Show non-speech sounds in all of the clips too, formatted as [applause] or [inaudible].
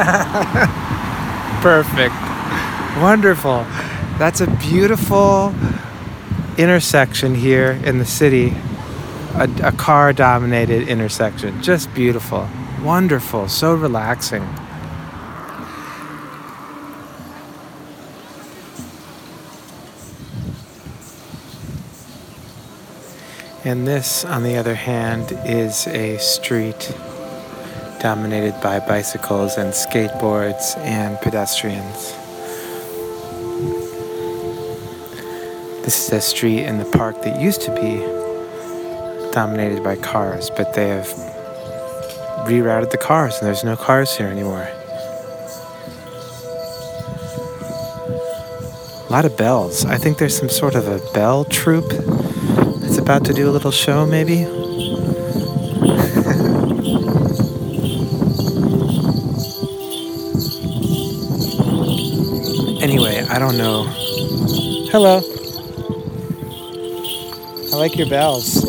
[laughs] Perfect. Wonderful. That's a beautiful intersection here in the city. A, a car dominated intersection. Just beautiful. Wonderful. So relaxing. And this, on the other hand, is a street dominated by bicycles and skateboards and pedestrians. This is a street in the park that used to be dominated by cars, but they have rerouted the cars and there's no cars here anymore. A lot of bells. I think there's some sort of a bell troupe that's about to do a little show, maybe. Don't know. Hello. I like your bells. [laughs]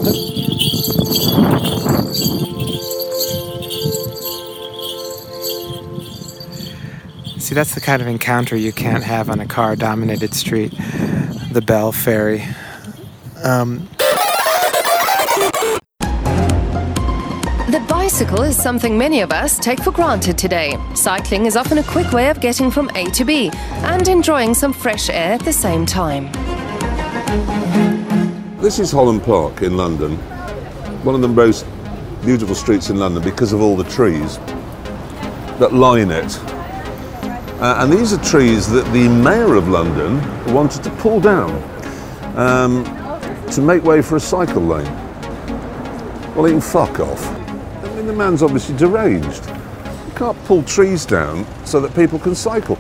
See, that's the kind of encounter you can't have on a car dominated street. The Bell Ferry. Um, bicycle is something many of us take for granted today. Cycling is often a quick way of getting from A to B and enjoying some fresh air at the same time. This is Holland Park in London, one of the most beautiful streets in London because of all the trees that line it. Uh, and these are trees that the Mayor of London wanted to pull down um, to make way for a cycle lane. Well, can fuck off. Mean, the man's obviously deranged. You can't pull trees down so that people can cycle.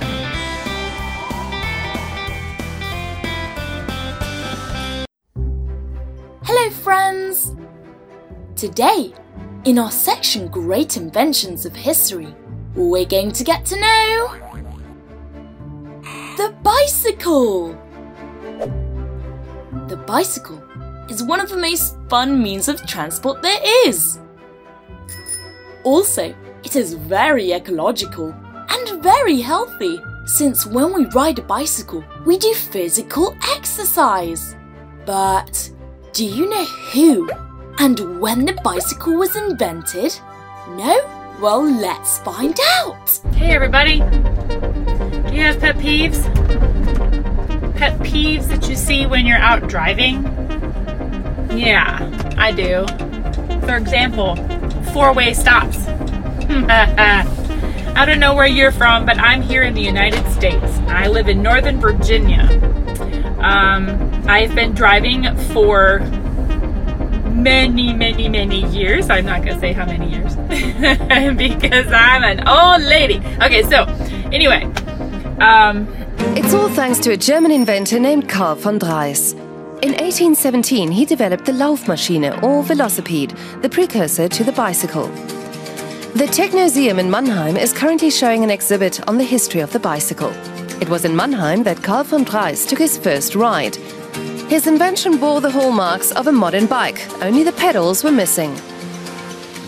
Hello, friends! Today, in our section Great Inventions of History, we're going to get to know the bicycle. The bicycle is one of the most fun means of transport there is. Also, it is very ecological and very healthy since when we ride a bicycle, we do physical exercise. But do you know who and when the bicycle was invented? No? Well, let's find out. Hey everybody! Do you have pet peeves? Pet peeves that you see when you're out driving? Yeah, I do. For example, four way stops. [laughs] I don't know where you're from, but I'm here in the United States. I live in Northern Virginia. Um, I've been driving for many, many, many years. I'm not going to say how many years [laughs] because I'm an old lady. Okay, so anyway, um, It's all thanks to a German inventor named Karl von Drais. In 1817, he developed the Laufmaschine or velocipede, the precursor to the bicycle. The Technomuseum in Mannheim is currently showing an exhibit on the history of the bicycle. It was in Mannheim that Karl von Drais took his first ride. His invention bore the hallmarks of a modern bike, only the pedals were missing.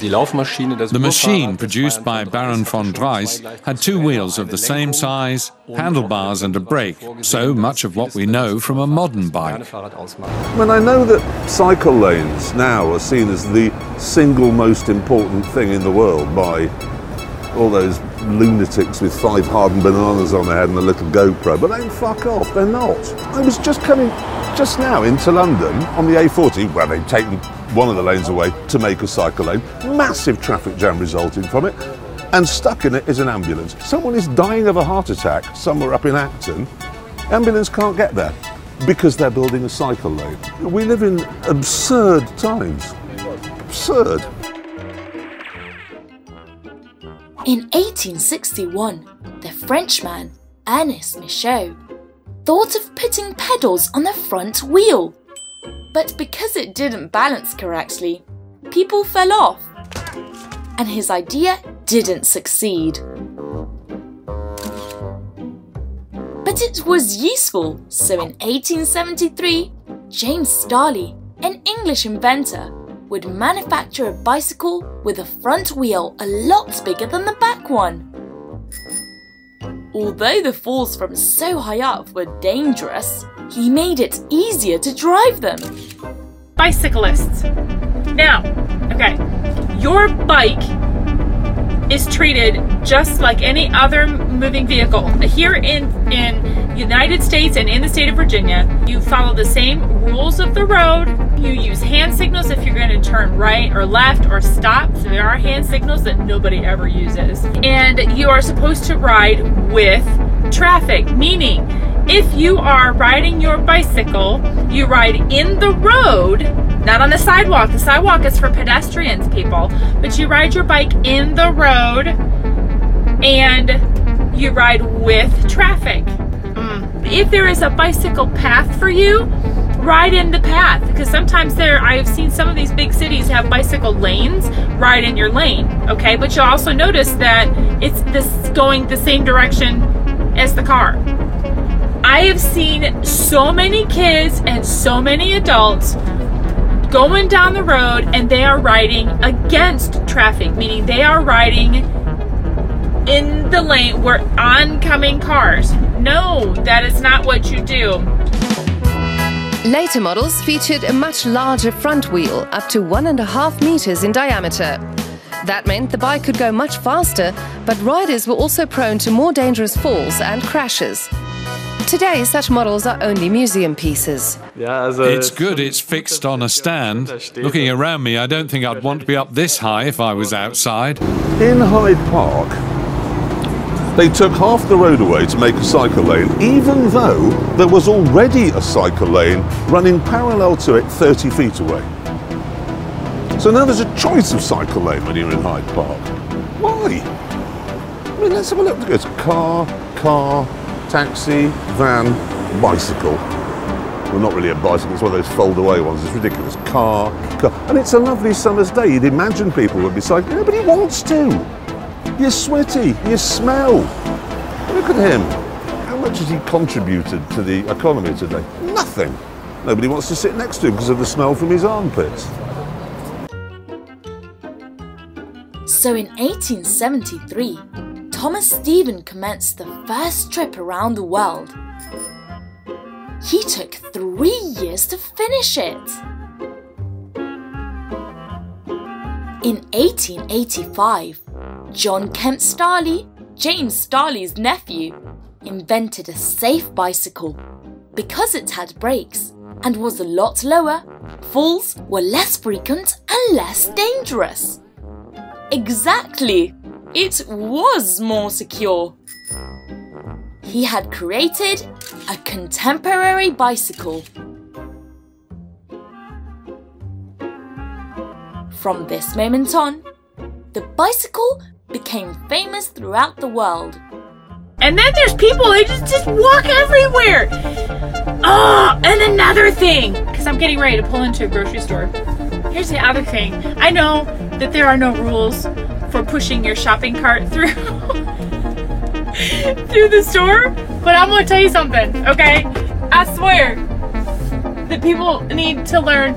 The machine produced by Baron von Drais had two wheels of the same size, handlebars and a brake, so much of what we know from a modern bike. I mean, I know that cycle lanes now are seen as the single most important thing in the world by all those lunatics with five hardened bananas on their head and a little GoPro, but they fuck off, they're not. I was just coming just now into London on the A40, where they've taken one of the lanes away to make a cycle lane. Massive traffic jam resulting from it. And stuck in it is an ambulance. Someone is dying of a heart attack somewhere up in Acton. Ambulance can't get there because they're building a cycle lane. We live in absurd times. Absurd. In 1861, the Frenchman Ernest Michaux thought of putting pedals on the front wheel. But because it didn't balance correctly, people fell off. And his idea didn't succeed. But it was useful, so in 1873, James Starley, an English inventor, would manufacture a bicycle with a front wheel a lot bigger than the back one. Although the falls from so high up were dangerous, he made it easier to drive them. Bicyclists. Now, okay, your bike is treated just like any other moving vehicle. Here in in United States and in the state of Virginia, you follow the same rules of the road. You use hand signals if you're going to turn right or left or stop. So there are hand signals that nobody ever uses. And you are supposed to ride with traffic, meaning if you are riding your bicycle, you ride in the road, not on the sidewalk. The sidewalk is for pedestrians, people. But you ride your bike in the road and you ride with traffic. Mm. If there is a bicycle path for you, ride in the path because sometimes there I have seen some of these big cities have bicycle lanes ride in your lane okay but you'll also notice that it's this going the same direction as the car I have seen so many kids and so many adults going down the road and they are riding against traffic, meaning they are riding in the lane where oncoming cars. No, that is not what you do. Later models featured a much larger front wheel, up to one and a half meters in diameter. That meant the bike could go much faster, but riders were also prone to more dangerous falls and crashes. Today, such models are only museum pieces. It's good it's fixed on a stand. Looking around me, I don't think I'd want to be up this high if I was outside. In Hyde Park, they took half the road away to make a cycle lane, even though there was already a cycle lane running parallel to it 30 feet away. So now there's a choice of cycle lane when you're in Hyde Park. Why? I mean, let's have a look. It's car, car, taxi, van, bicycle. Well, not really a bicycle, it's one of those fold away ones. It's ridiculous. Car, car. And it's a lovely summer's day. You'd imagine people would be cycling. Nobody wants to. You're sweaty, you smell. Look at him. How much has he contributed to the economy today? Nothing. Nobody wants to sit next to him because of the smell from his armpits. So in 1873, Thomas Stephen commenced the first trip around the world. He took three years to finish it. In 1885, John Kemp Starley, James Starley's nephew, invented a safe bicycle. Because it had brakes and was a lot lower, falls were less frequent and less dangerous. Exactly! It was more secure. He had created a contemporary bicycle. From this moment on, the bicycle became famous throughout the world. And then there's people, they just, just walk everywhere. Oh, and another thing, because I'm getting ready to pull into a grocery store. Here's the other thing. I know that there are no rules for pushing your shopping cart through [laughs] through the store, but I'm gonna tell you something, okay? I swear that people need to learn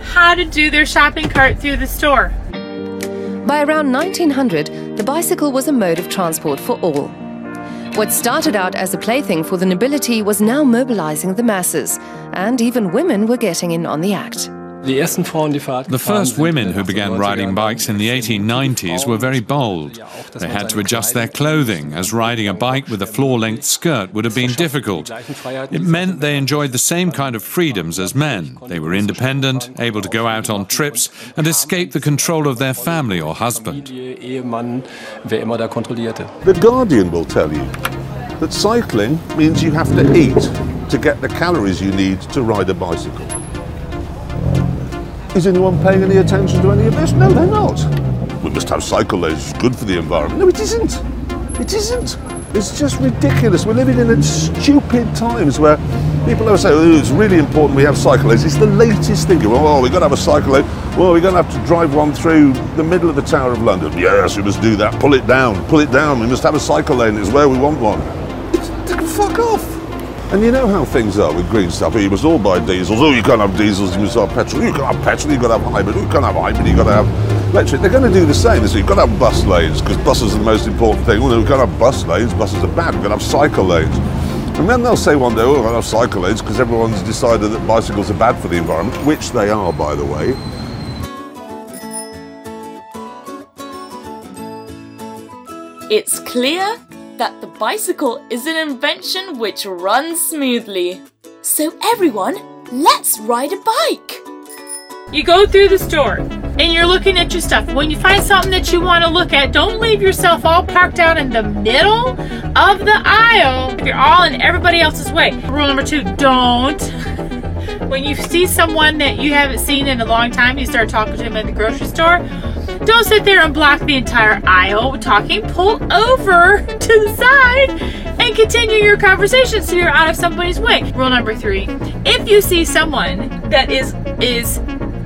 how to do their shopping cart through the store. By around 1900, the bicycle was a mode of transport for all. What started out as a plaything for the nobility was now mobilizing the masses, and even women were getting in on the act. The first women who began riding bikes in the 1890s were very bold. They had to adjust their clothing, as riding a bike with a floor length skirt would have been difficult. It meant they enjoyed the same kind of freedoms as men. They were independent, able to go out on trips, and escape the control of their family or husband. The Guardian will tell you that cycling means you have to eat to get the calories you need to ride a bicycle. Is anyone paying any attention to any of this? No, they're not. We must have cycle lanes. It's good for the environment. No, it isn't. It isn't. It's just ridiculous. We're living in stupid times where people always say, oh, it's really important we have cycle lanes. It's the latest thing. Well, oh, we've got to have a cycle lane. Well, we're going to have to drive one through the middle of the Tower of London. Yes, we must do that. Pull it down. Pull it down. We must have a cycle lane. It's where we want one. It's, fuck off. And you know how things are with green stuff. You must all buy diesels. Oh, you can't have diesels. You must have petrol. You can't have petrol. You've got to have hybrid. You can't have hybrid. You've got to have electric, they're going to do the same. So you've got to have bus lanes because buses are the most important thing. Well, we've got to have bus lanes. Buses are bad. We've got to have cycle lanes. And then they'll say one day, oh, we're going to have cycle lanes because everyone's decided that bicycles are bad for the environment, which they are, by the way. It's clear that the bicycle is an invention which runs smoothly. So, everyone, let's ride a bike. You go through the store and you're looking at your stuff. When you find something that you want to look at, don't leave yourself all parked out in the middle of the aisle if you're all in everybody else's way. Rule number two don't. [laughs] When you see someone that you haven't seen in a long time, you start talking to them at the grocery store. Don't sit there and block the entire aisle talking. Pull over [laughs] to the side and continue your conversation so you're out of somebody's way. Rule number three if you see someone that is is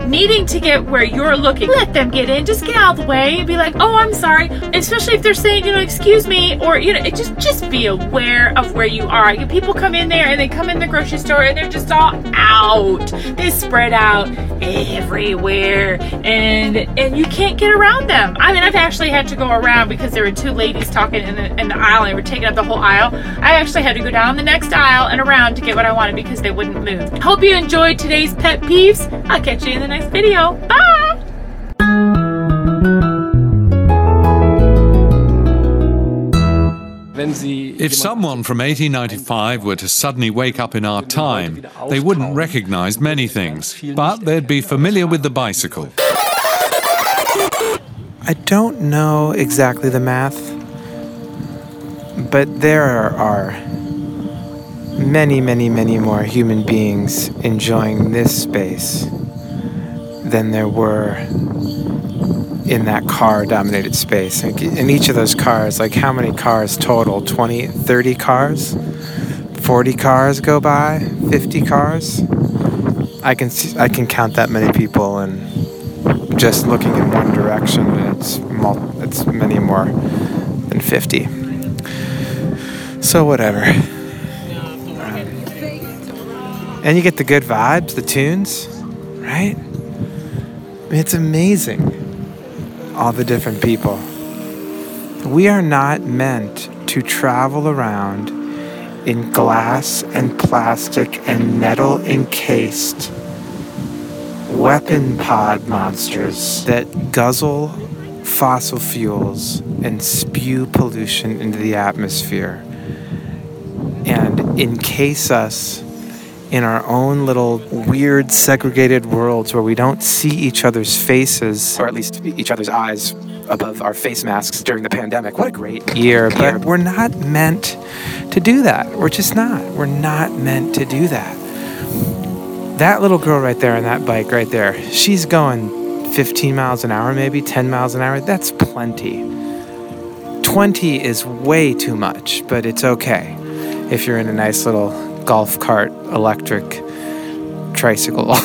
needing to get where you're looking, let them get in. Just get out of the way and be like, "Oh, I'm sorry." Especially if they're saying, you know, "Excuse me," or you know, just just be aware of where you are. People come in there and they come in the grocery store and they're just all out. They spread out everywhere, and and you can't get around them. I mean, I've actually had to go around because there were two ladies talking in the in the aisle and they were taking up the whole aisle. I actually had to go down the next aisle and around to get what I wanted because they wouldn't move. Hope you enjoyed today's pet peeves. I'll catch you in the next video. Bye! If someone from 1895 were to suddenly wake up in our time, they wouldn't recognize many things, but they'd be familiar with the bicycle. I don't know exactly the math, but there are many, many, many more human beings enjoying this space than there were in that car dominated space. In each of those cars, like how many cars total? 20, 30 cars? 40 cars go by? 50 cars? I can see, I can count that many people and just looking in one direction, it's it's many more than 50. So whatever. And you get the good vibes, the tunes, it's amazing all the different people. We are not meant to travel around in glass and plastic and metal encased weapon pod monsters that guzzle fossil fuels and spew pollution into the atmosphere and encase us in our own little weird segregated worlds where we don't see each other's faces, or at least each other's eyes above our face masks during the pandemic. What a great year. But we're not meant to do that. We're just not. We're not meant to do that. That little girl right there on that bike right there, she's going 15 miles an hour, maybe 10 miles an hour. That's plenty. 20 is way too much, but it's okay if you're in a nice little golf cart electric tricycle. [laughs]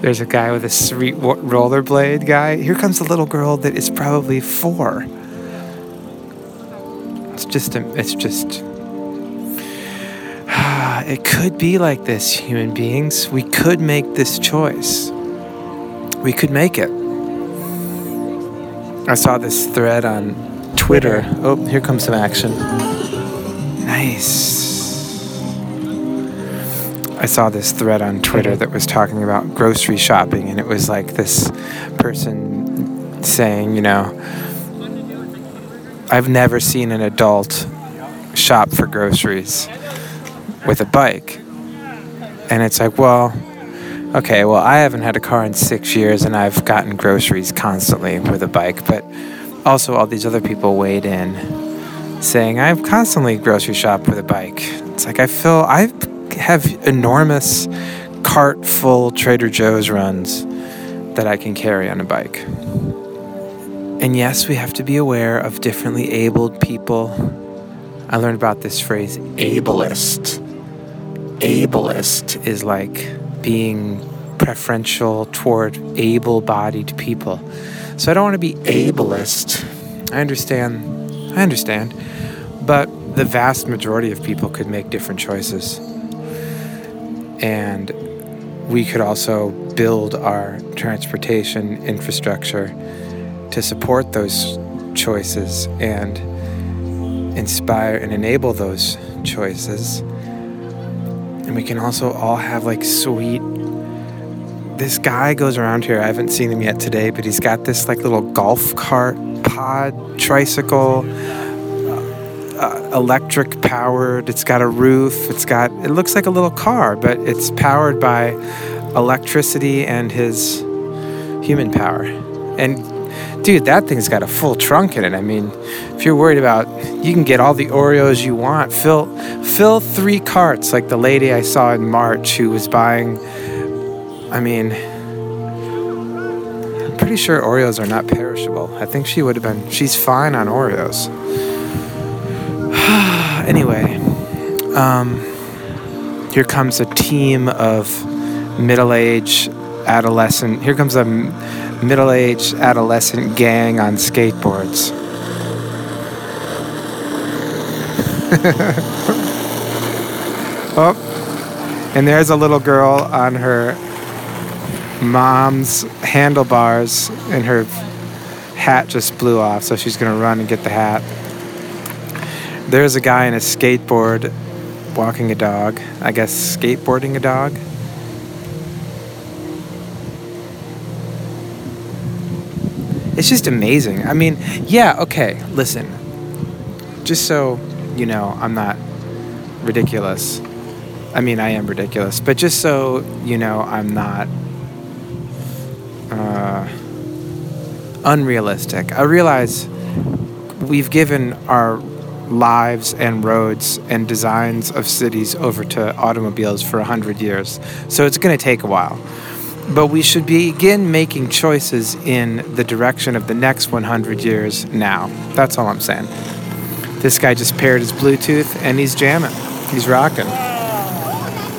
There's a guy with a sweet rollerblade guy. Here comes a little girl that is probably four. It's just, a, it's just. [sighs] It could be like this, human beings. We could make this choice. We could make it. I saw this thread on Twitter. Oh, here comes some action. Nice. I saw this thread on Twitter that was talking about grocery shopping, and it was like this person saying, you know, I've never seen an adult shop for groceries with a bike. And it's like, well, okay, well, I haven't had a car in six years and I've gotten groceries constantly with a bike, but also all these other people weighed in saying I constantly grocery shop with a bike. It's like I feel I have enormous cart full Trader Joe's runs that I can carry on a bike. And yes, we have to be aware of differently abled people. I learned about this phrase ableist. Ableist is like being preferential toward able bodied people. So I don't want to be ableist. I understand I understand. But the vast majority of people could make different choices. And we could also build our transportation infrastructure to support those choices and inspire and enable those choices. And we can also all have like sweet. This guy goes around here. I haven't seen him yet today, but he's got this like little golf cart pod tricycle, uh, uh, electric powered. It's got a roof. It's got. It looks like a little car, but it's powered by electricity and his human power. And dude, that thing's got a full trunk in it. I mean, if you're worried about, you can get all the Oreos you want. Fill, fill three carts like the lady I saw in March who was buying. I mean, pretty sure Oreos are not perishable. I think she would have been. She's fine on Oreos. [sighs] anyway, um, here comes a team of middle-aged adolescent. Here comes a middle aged adolescent gang on skateboards. [laughs] oh, and there's a little girl on her mom's handlebars, and her hat just blew off, so she's gonna run and get the hat. There's a guy in a skateboard walking a dog, I guess skateboarding a dog. it's just amazing. I mean, yeah, okay, listen. Just so you know, I'm not ridiculous. I mean, I am ridiculous, but just so you know, I'm not unrealistic. I realize we've given our lives and roads and designs of cities over to automobiles for 100 years. So it's going to take a while. But we should begin making choices in the direction of the next 100 years now. That's all I'm saying. This guy just paired his Bluetooth and he's jamming. He's rocking.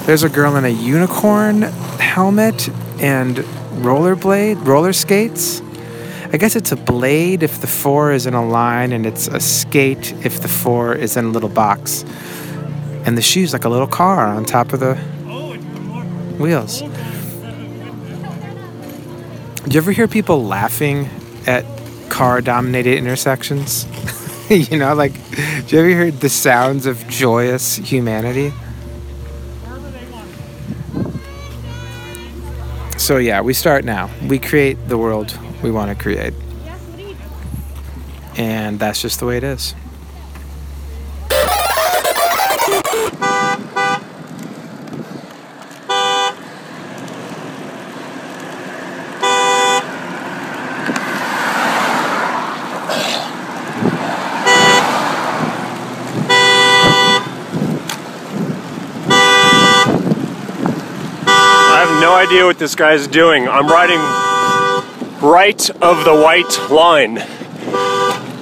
There's a girl in a unicorn helmet and rollerblade, roller skates. I guess it's a blade if the four is in a line, and it's a skate if the four is in a little box. And the shoe's like a little car on top of the wheels. Do you ever hear people laughing at car dominated intersections? [laughs] you know, like, do you ever hear the sounds of joyous humanity? So, yeah, we start now. We create the world we want to create. And that's just the way it is. idea what this guy's doing. I'm riding right of the white line.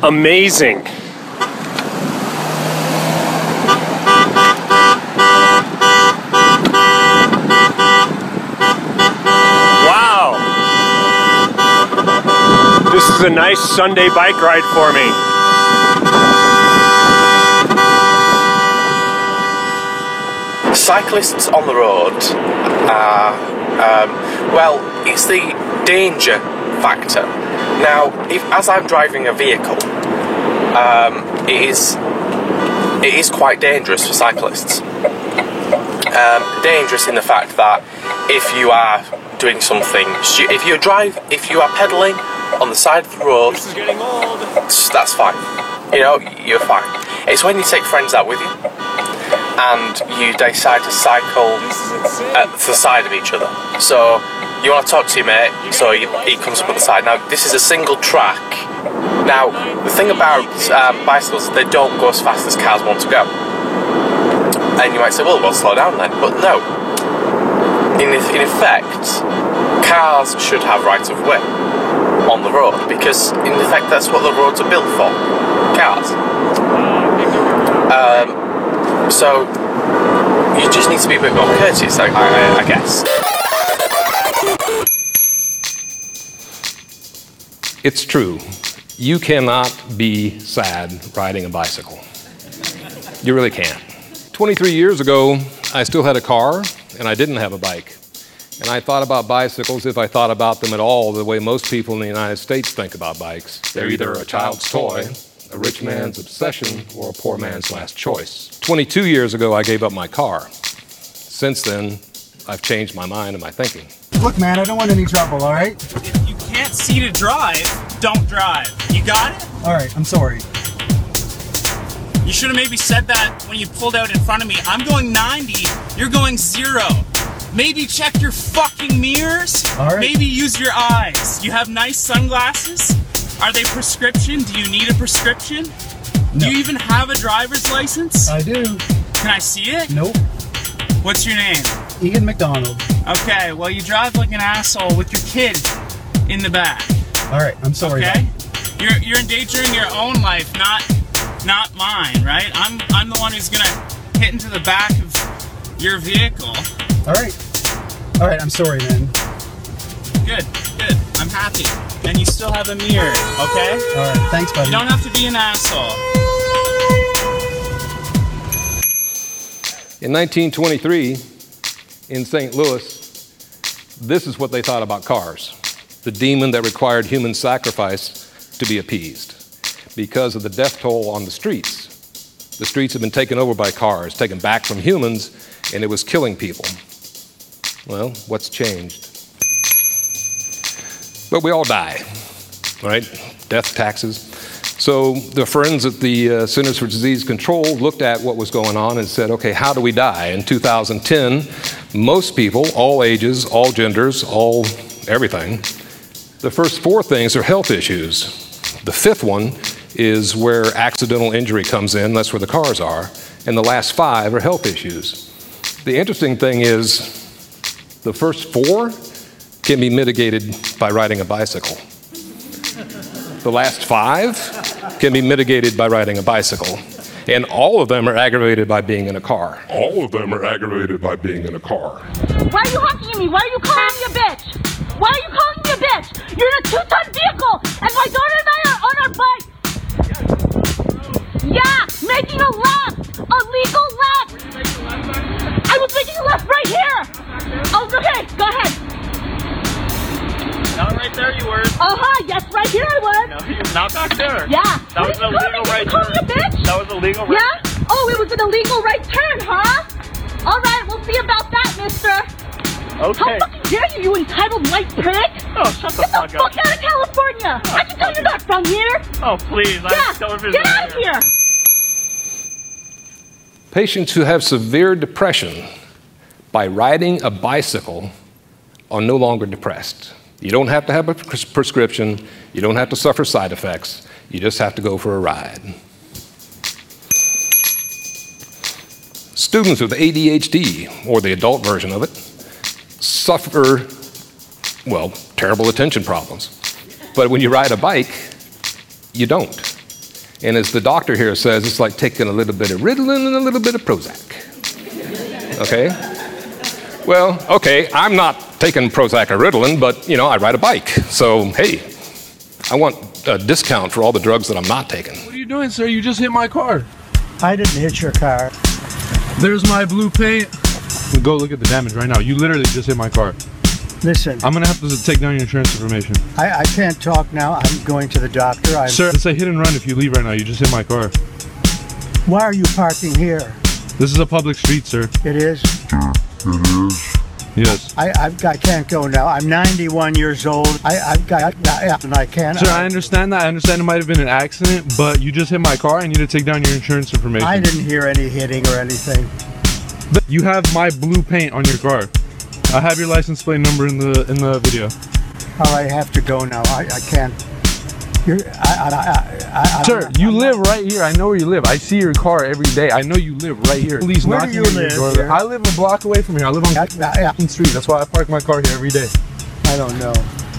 Amazing. Wow. This is a nice Sunday bike ride for me. cyclists on the road are um, well, it's the danger factor. Now, if as I'm driving a vehicle, um, it is it is quite dangerous for cyclists. Um, dangerous in the fact that if you are doing something, if you drive, if you are pedaling on the side of the road, that's fine. You know, you're fine. It's when you take friends out with you and you decide to cycle at the side of each other. So you want to talk to your mate, so he, comes up at the side. Now, this is a single track. Now, the thing about um, bicycles, they don't go as fast as cars want to go. And you might say, well, we'll slow down then. But no. In, in effect, cars should have right of way on the road because, in effect, that's what the roads are built for cars. Um, so you just need to be a bit more courteous, I, I, I guess. It's true. You cannot be sad riding a bicycle. You really can't. 23 years ago, I still had a car and I didn't have a bike. And I thought about bicycles, if I thought about them at all, the way most people in the United States think about bikes. They're either a child's toy, a rich man's obsession, or a poor man's last choice. 22 years ago, I gave up my car. Since then, I've changed my mind and my thinking. Look, man, I don't want any trouble, all right? If you can't see to drive, don't drive. You got it? All right, I'm sorry. You should have maybe said that when you pulled out in front of me. I'm going 90, you're going zero. Maybe check your fucking mirrors. All right. Maybe use your eyes. You have nice sunglasses. Are they prescription? Do you need a prescription? No. Do you even have a driver's license? I do. Can I see it? Nope. What's your name? Ian McDonald. Okay, well, you drive like an asshole with your kid in the back. All right, I'm sorry. Okay? You're you're endangering your own life, not not mine, right? I'm I'm the one who's gonna hit into the back of your vehicle. All right. All right, I'm sorry, man. Good, good. I'm happy. And you still have a mirror, okay? All right, thanks, buddy. You don't have to be an asshole. In 1923, in St. Louis, this is what they thought about cars the demon that required human sacrifice to be appeased because of the death toll on the streets. The streets had been taken over by cars, taken back from humans, and it was killing people. Well, what's changed? But we all die, right? Death taxes. So the friends at the uh, Centers for Disease Control looked at what was going on and said, okay, how do we die? In 2010, most people, all ages, all genders, all everything, the first four things are health issues. The fifth one is where accidental injury comes in, that's where the cars are. And the last five are health issues. The interesting thing is, the first four can be mitigated by riding a bicycle. The last five can be mitigated by riding a bicycle. And all of them are aggravated by being in a car. All of them are aggravated by being in a car. Why are you honking at me? Why are you calling me a bitch? Why are you calling me a bitch? You're in a two-ton vehicle, and my daughter and I are on our bike. Yeah, making a left, a legal left. I was making a left right here. Oh, okay, go ahead. Not right there, you were. Uh huh. Yes, right here I was. No, you're not back there. Yeah. That was an did you call illegal me? right Did you call me a turn. bitch? That was a legal right Yeah? Oh, it was an illegal right turn, huh? All right, we'll see about that, mister. Okay. How fucking dare you, you entitled white prick? Oh, shut the Get fuck the up. fuck out of California! I can tell you're not from here! Oh, please. Yeah, I'm still visiting get out of here! Patients who have severe depression by riding a bicycle are no longer depressed. You don't have to have a pres- prescription, you don't have to suffer side effects, you just have to go for a ride. Students with ADHD, or the adult version of it, suffer, well, terrible attention problems. But when you ride a bike, you don't. And as the doctor here says, it's like taking a little bit of Ritalin and a little bit of Prozac. Okay? Well, okay, I'm not taking Prozac or Ritalin, but, you know, I ride a bike. So, hey, I want a discount for all the drugs that I'm not taking. What are you doing, sir? You just hit my car. I didn't hit your car. There's my blue paint. Go look at the damage right now. You literally just hit my car. Listen, I'm gonna have to take down your insurance information. I, I can't talk now. I'm going to the doctor. I'm, Sir, it's a hit and run if you leave right now. You just hit my car. Why are you parking here? This is a public street, sir. It is. It is. Yes. I, I've, I can't go now. I'm 91 years old. I, I've got, I, and I can't. Sir, uh, I understand that. I understand it might have been an accident, but you just hit my car. I need to take down your insurance information. I didn't hear any hitting or anything. But you have my blue paint on your car. I have your license plate number in the in the video. Oh, I have to go now. I, I can't. You're, I, I, I, I, Sir, you live right here. I know where you live. I see your car every day. I know you live right here. Please Where knock do you on your door. here? I live a block away from here. I live on Fulton Street. That's why I park my car here every day. I don't know.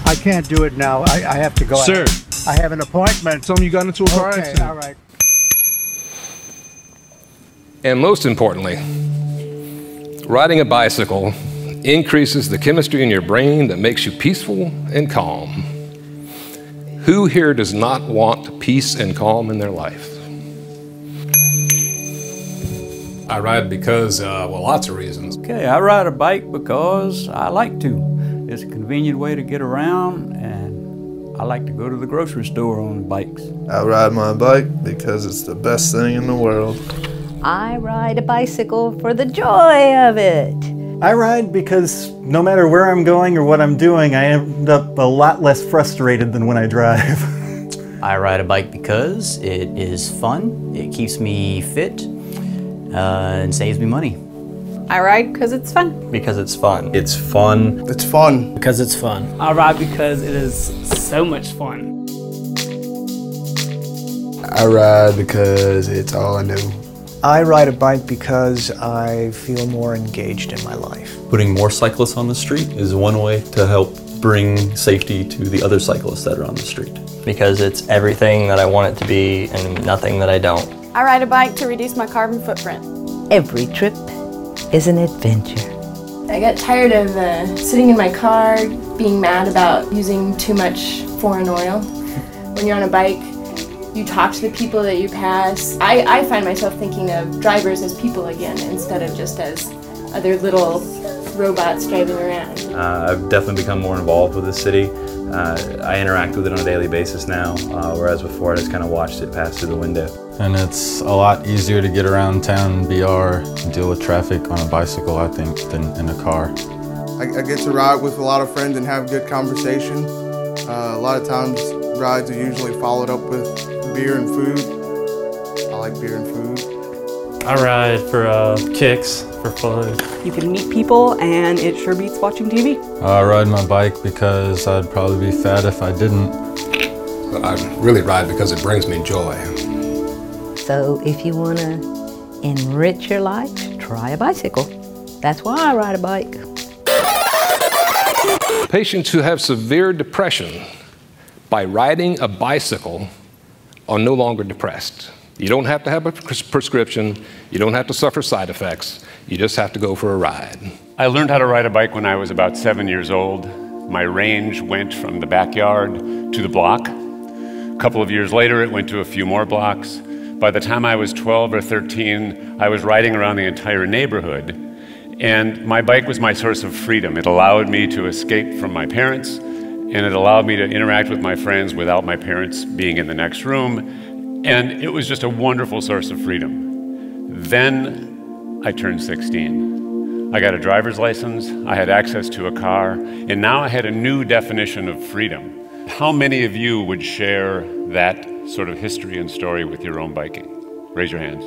I can't do it now. I, I have to go. Sir. I have an appointment. Tell me you got into a car okay, accident. all right. And most importantly, riding a bicycle increases the chemistry in your brain that makes you peaceful and calm. Who here does not want peace and calm in their life? I ride because, uh, well, lots of reasons. Okay, I ride a bike because I like to. It's a convenient way to get around, and I like to go to the grocery store on bikes. I ride my bike because it's the best thing in the world. I ride a bicycle for the joy of it. I ride because no matter where I'm going or what I'm doing, I end up a lot less frustrated than when I drive. [laughs] I ride a bike because it is fun, it keeps me fit, uh, and saves me money. I ride because it's fun. Because it's fun. It's fun. It's fun. Because it's fun. I ride because it is so much fun. I ride because it's all I know. I ride a bike because I feel more engaged in my life. Putting more cyclists on the street is one way to help bring safety to the other cyclists that are on the street. Because it's everything that I want it to be and nothing that I don't. I ride a bike to reduce my carbon footprint. Every trip is an adventure. I got tired of uh, sitting in my car being mad about using too much foreign oil. When you're on a bike, you talk to the people that you pass. I, I find myself thinking of drivers as people again instead of just as other little robots driving around. Uh, I've definitely become more involved with the city. Uh, I interact with it on a daily basis now, uh, whereas before I just kind of watched it pass through the window. And it's a lot easier to get around town in BR and deal with traffic on a bicycle, I think, than in a car. I, I get to ride with a lot of friends and have good conversation. Uh, a lot of times rides are usually followed up with beer and food. I like beer and food. I ride for uh, kicks, for fun. You can meet people, and it sure beats watching TV. I ride my bike because I'd probably be fat if I didn't. But I really ride because it brings me joy. So if you want to enrich your life, try a bicycle. That's why I ride a bike. Patients who have severe depression, by riding a bicycle, are no longer depressed. You don't have to have a pres- prescription, you don't have to suffer side effects, you just have to go for a ride. I learned how to ride a bike when I was about seven years old. My range went from the backyard to the block. A couple of years later, it went to a few more blocks. By the time I was 12 or 13, I was riding around the entire neighborhood. And my bike was my source of freedom. It allowed me to escape from my parents, and it allowed me to interact with my friends without my parents being in the next room. And it was just a wonderful source of freedom. Then I turned 16. I got a driver's license, I had access to a car, and now I had a new definition of freedom. How many of you would share that sort of history and story with your own biking? Raise your hands.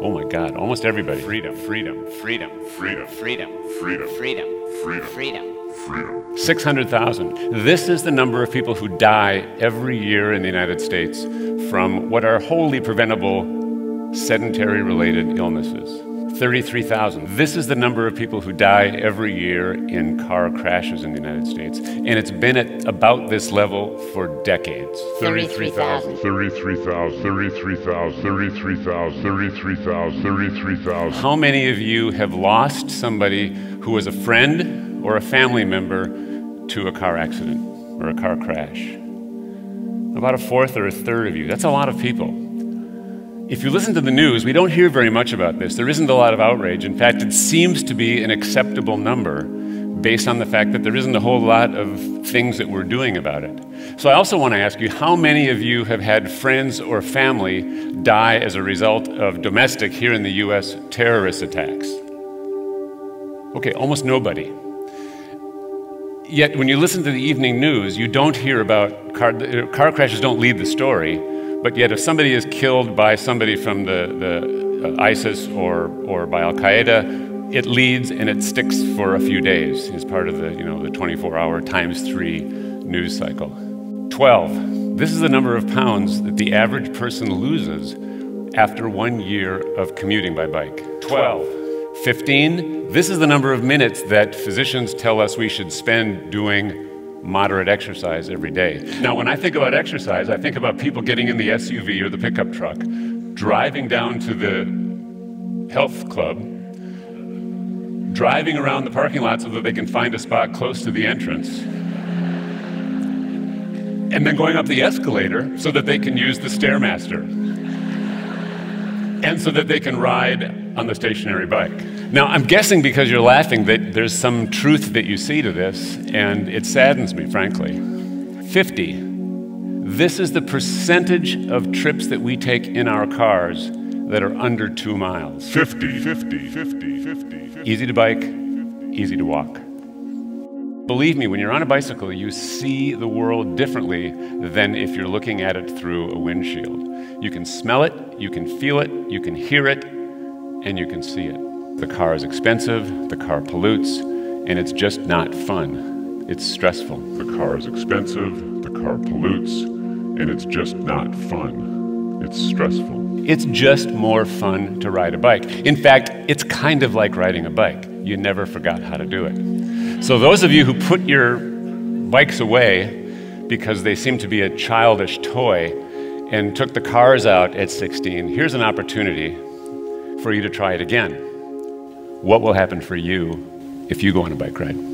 Oh my God, almost everybody. Freedom, freedom, freedom, freedom, freedom, freedom, freedom, freedom. freedom. Freedom. 600,000. This is the number of people who die every year in the United States from what are wholly preventable sedentary related illnesses. 33,000. This is the number of people who die every year in car crashes in the United States. And it's been at about this level for decades. 33,000. 33,000. 33,000. 33,000. 33,000. 33,000. How many of you have lost somebody who was a friend or a family member to a car accident or a car crash? About a fourth or a third of you. That's a lot of people. If you listen to the news, we don't hear very much about this. There isn't a lot of outrage. In fact, it seems to be an acceptable number based on the fact that there isn't a whole lot of things that we're doing about it. So I also want to ask you how many of you have had friends or family die as a result of domestic, here in the US, terrorist attacks? Okay, almost nobody. Yet when you listen to the evening news, you don't hear about car, car crashes, don't lead the story. But yet, if somebody is killed by somebody from the, the uh, ISIS or, or by Al Qaeda, it leads and it sticks for a few days as part of the, you know, the 24 hour times three news cycle. 12. This is the number of pounds that the average person loses after one year of commuting by bike. 12. 15. This is the number of minutes that physicians tell us we should spend doing moderate exercise every day. Now, when I think about exercise, I think about people getting in the SUV or the pickup truck, driving down to the health club, driving around the parking lot so that they can find a spot close to the entrance, and then going up the escalator so that they can use the Stairmaster, and so that they can ride on the stationary bike. Now, I'm guessing because you're laughing that there's some truth that you see to this, and it saddens me, frankly. 50. This is the percentage of trips that we take in our cars that are under two miles. 50, 50, 50, 50. Easy to bike, easy to walk. Believe me, when you're on a bicycle, you see the world differently than if you're looking at it through a windshield. You can smell it, you can feel it, you can hear it, and you can see it. The car is expensive, the car pollutes, and it's just not fun. It's stressful. The car is expensive, the car pollutes, and it's just not fun. It's stressful. It's just more fun to ride a bike. In fact, it's kind of like riding a bike. You never forgot how to do it. So, those of you who put your bikes away because they seem to be a childish toy and took the cars out at 16, here's an opportunity for you to try it again. What will happen for you if you go on a bike ride?